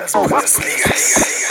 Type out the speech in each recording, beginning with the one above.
Las buenas ligas.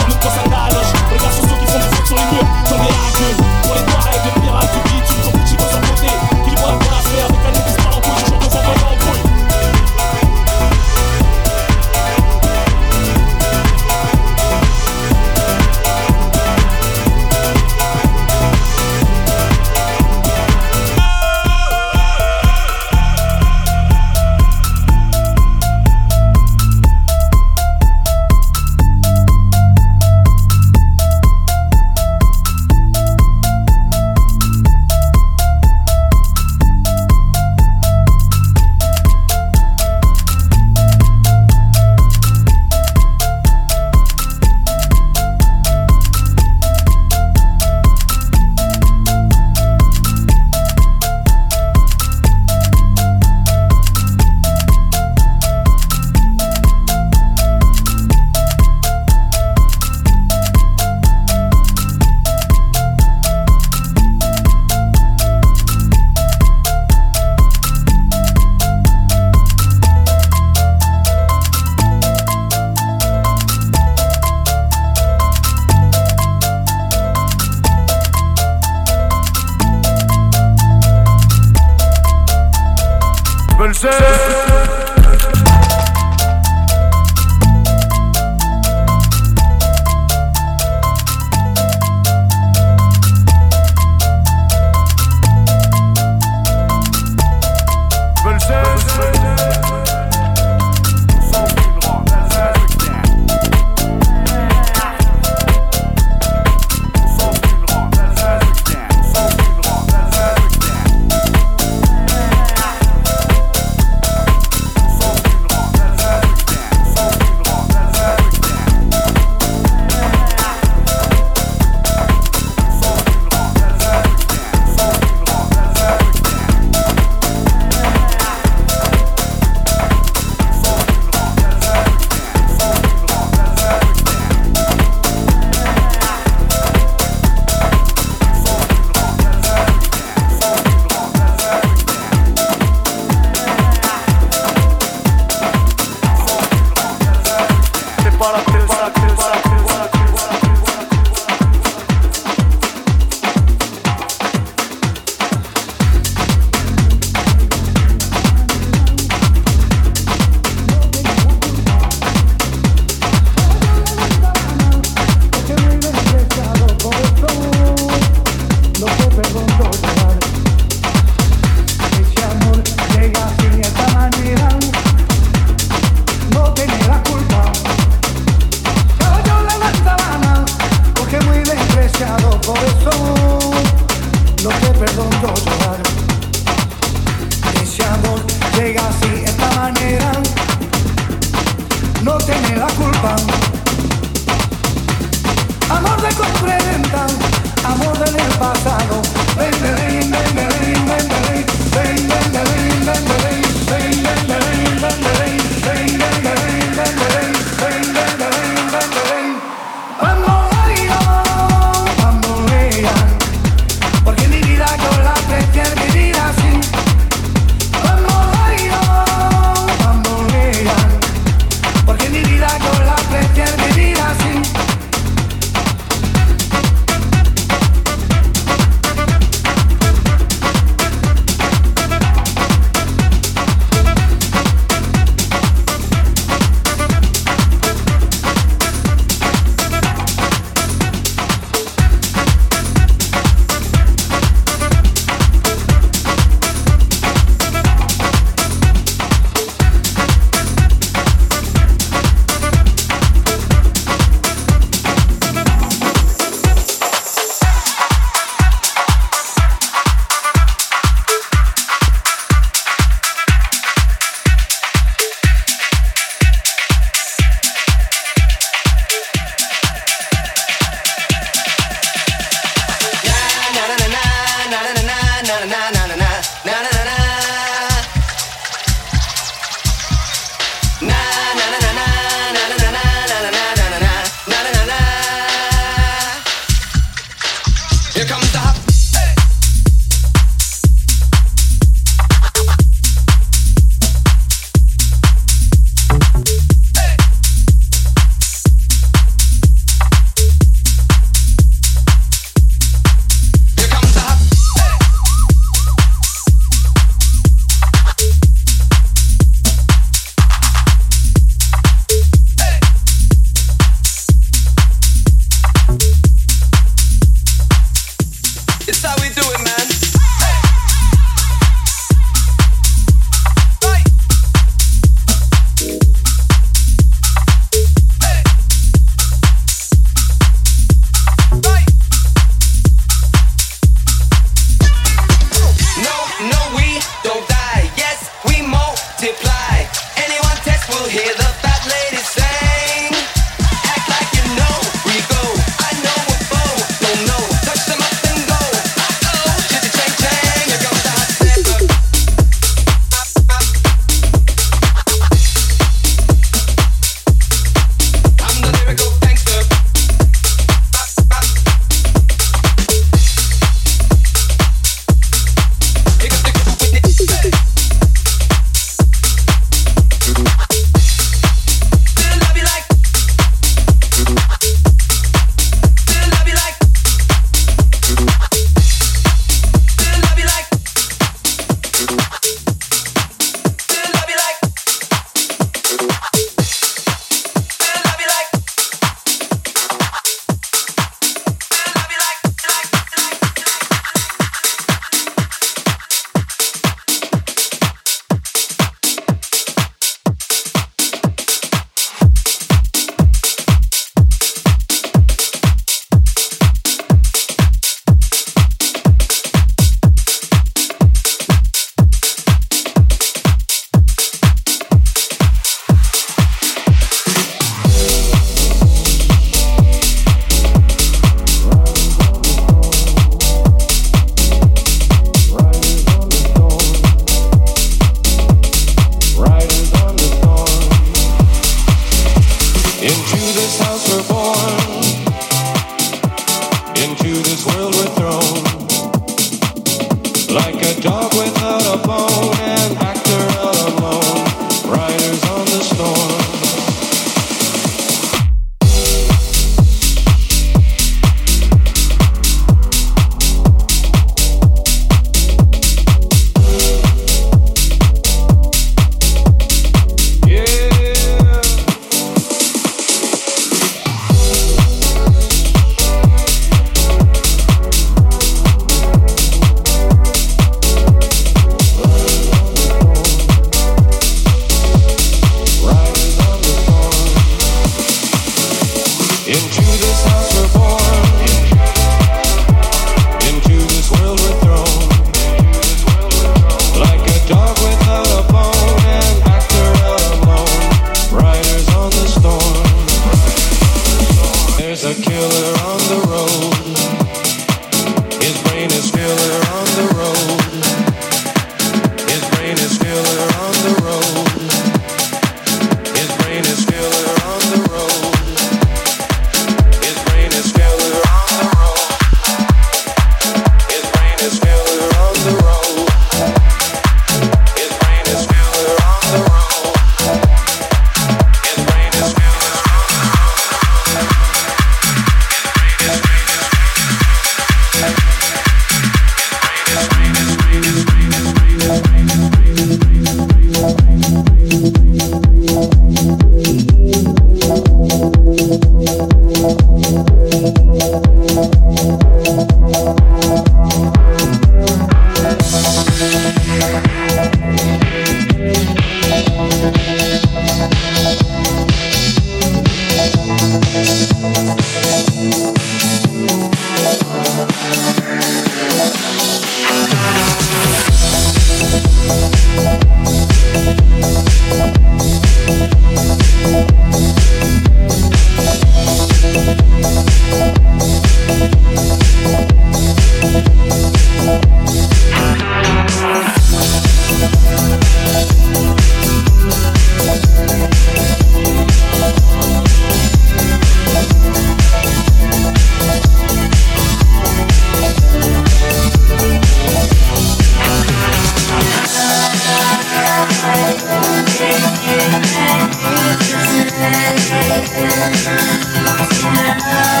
Yeah.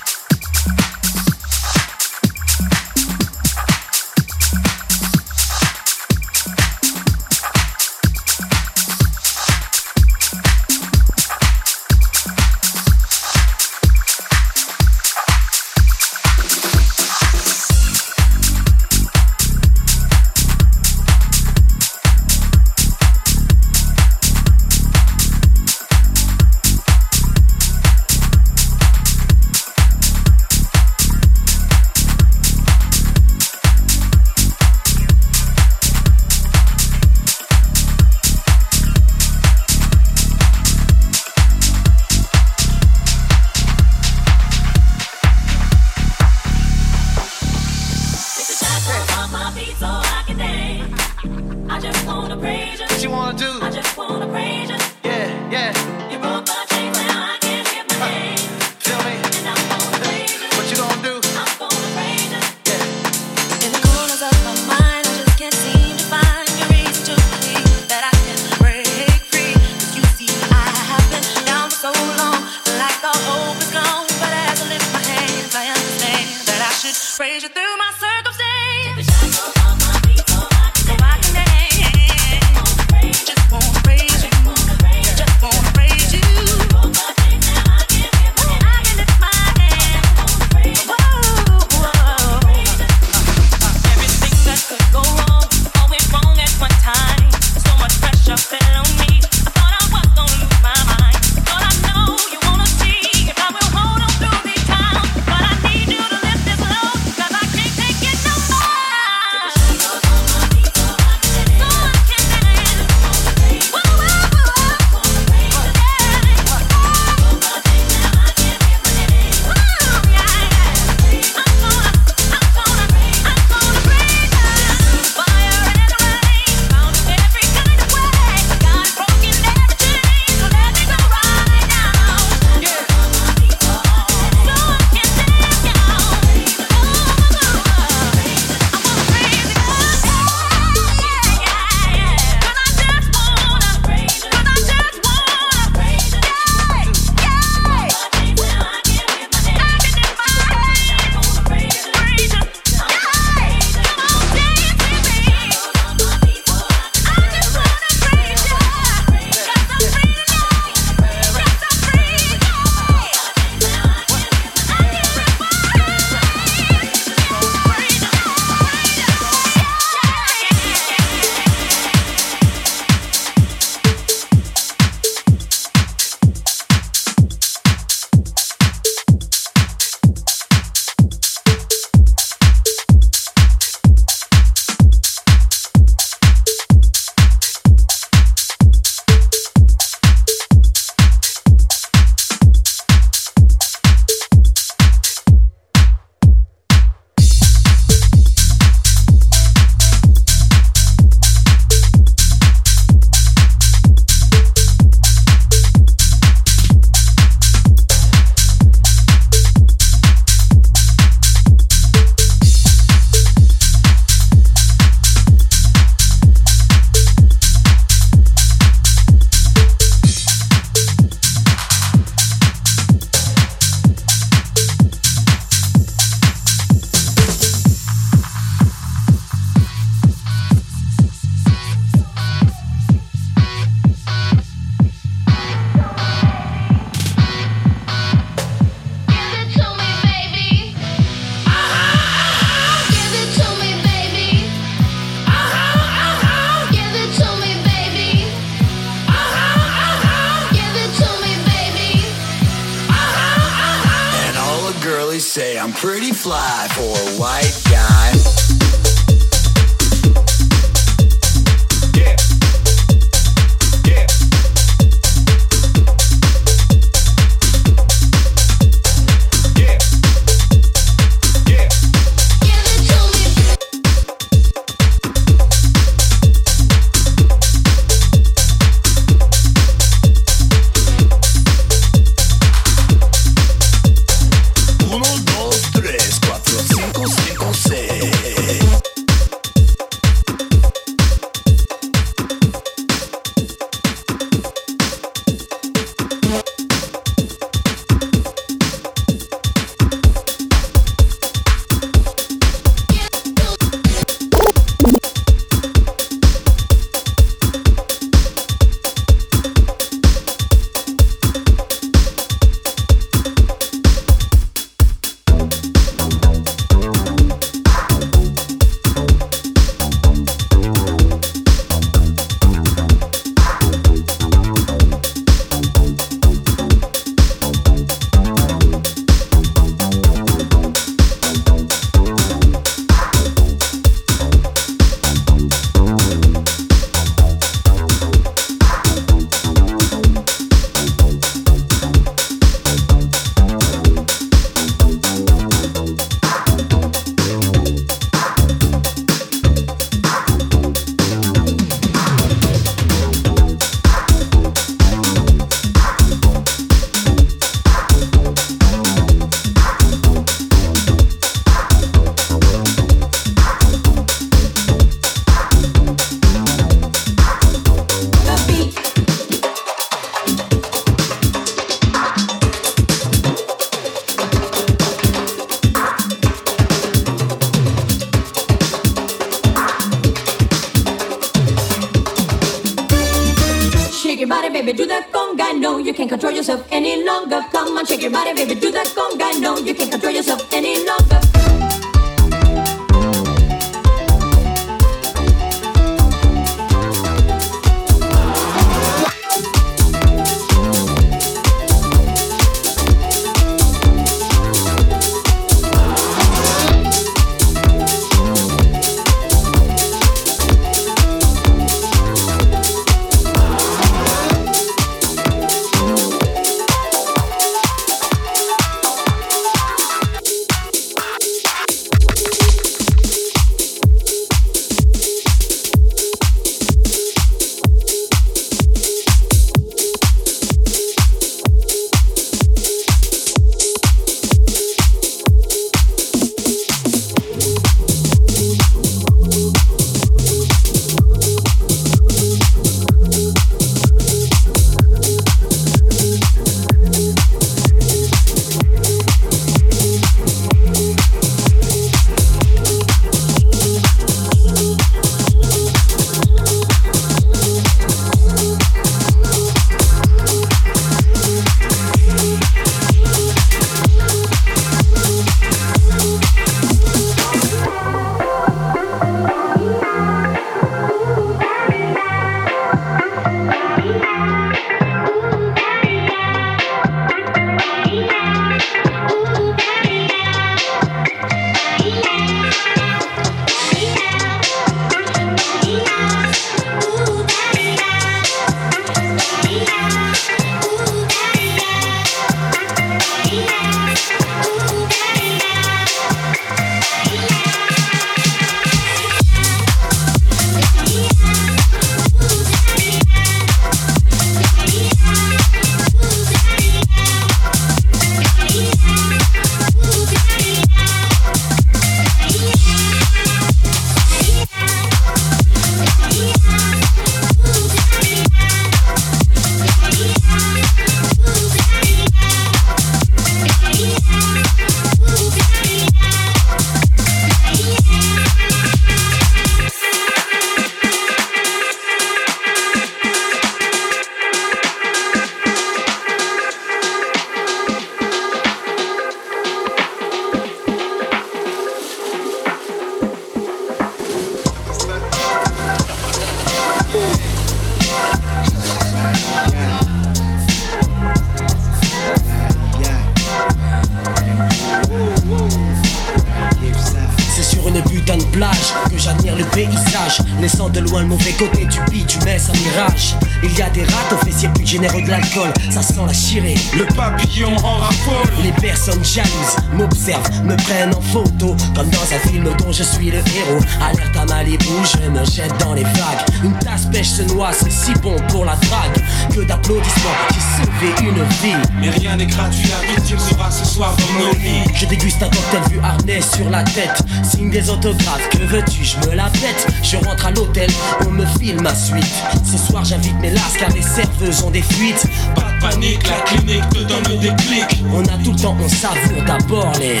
Personnes jalouses m'observent, me prennent en photo, comme dans un film dont je suis le héros. Alerte à Malibu, je me jette dans les vagues. Une tasse pêche se noie, c'est si bon pour la drague. Que d'applaudissements, j'ai sauvé une vie. Mais rien n'est gratuit, la victime sera ce soir dans nos lits. Je déguste un cocktail vu harnais sur la tête. Signe des autographes, que veux-tu, je me la pète. Je rentre à l'hôtel, on me filme ma suite. Ce soir j'invite mes lasses car les serveuses ont des fuites. Pas panique, la clinique te donne des clics. On a tout le temps, on savoure d'abord les.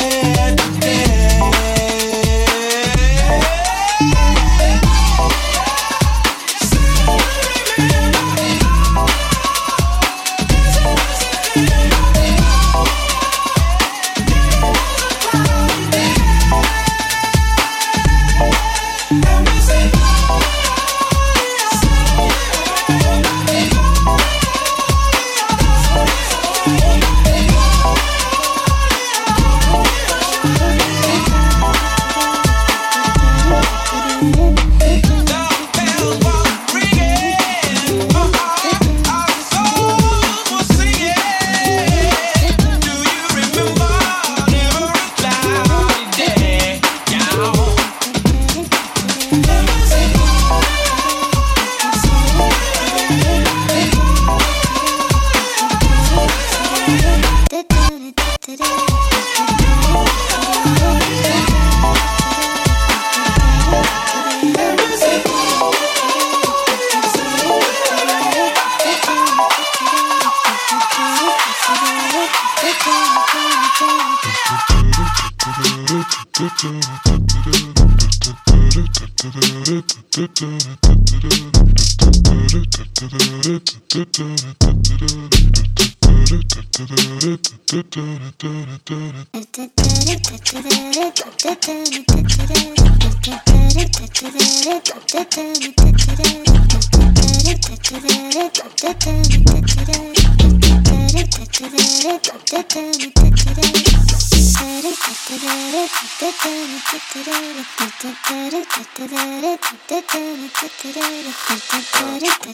yeah.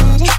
Thank you.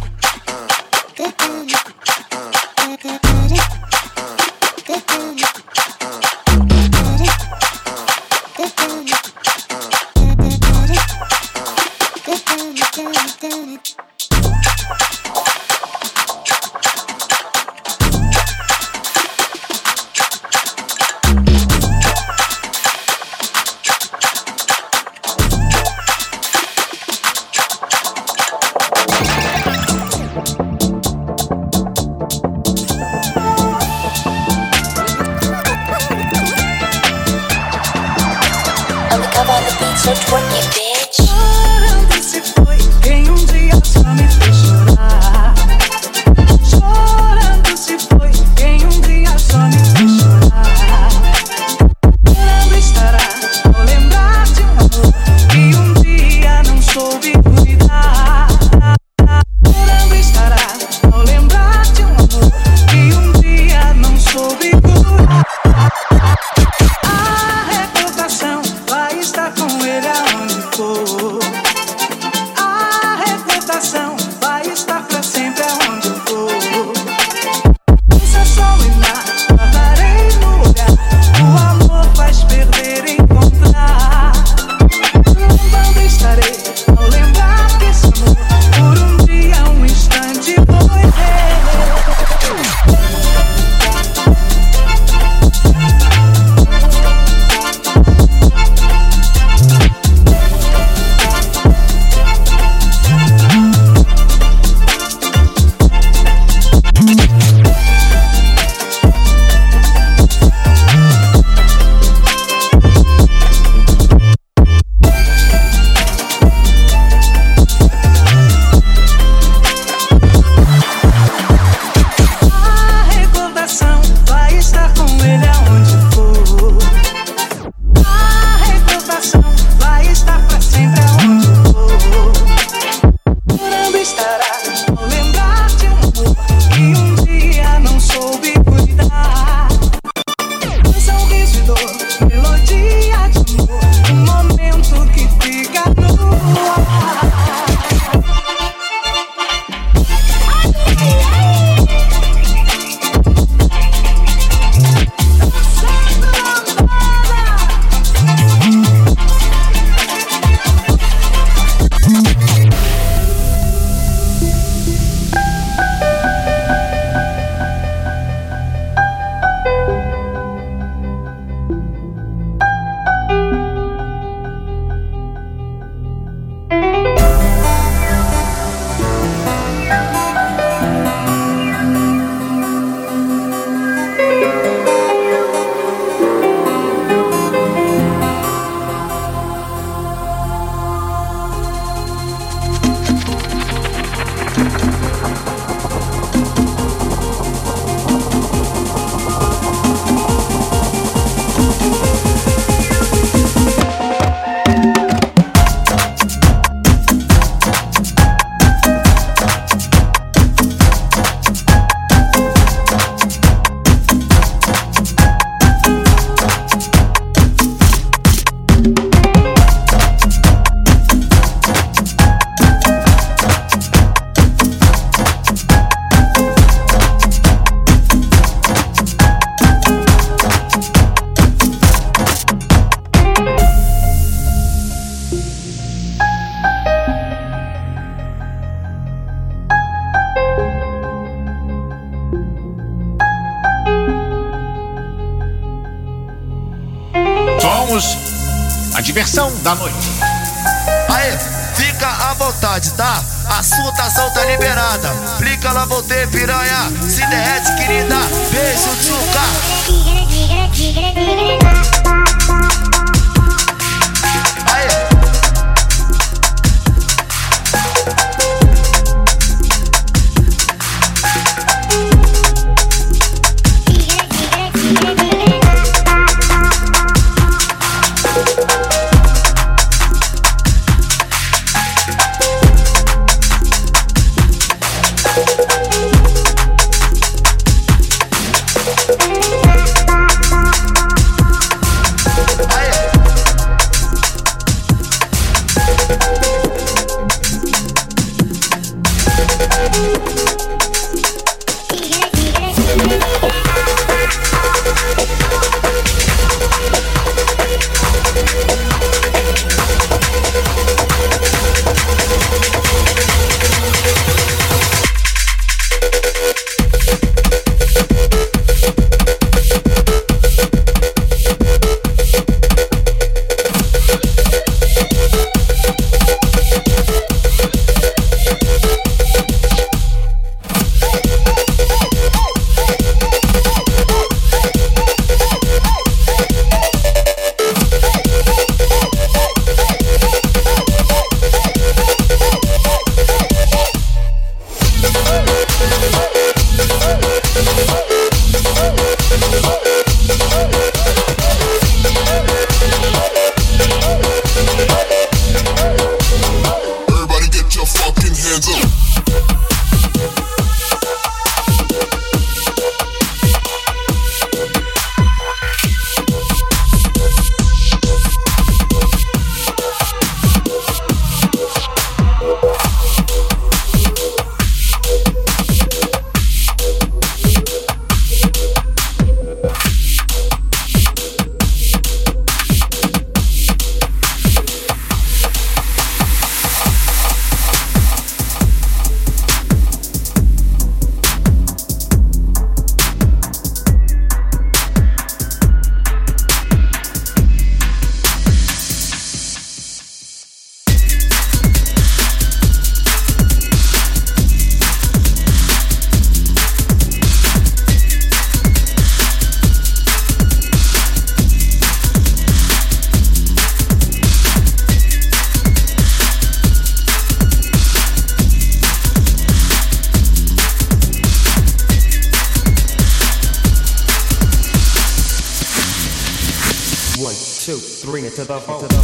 to the phone.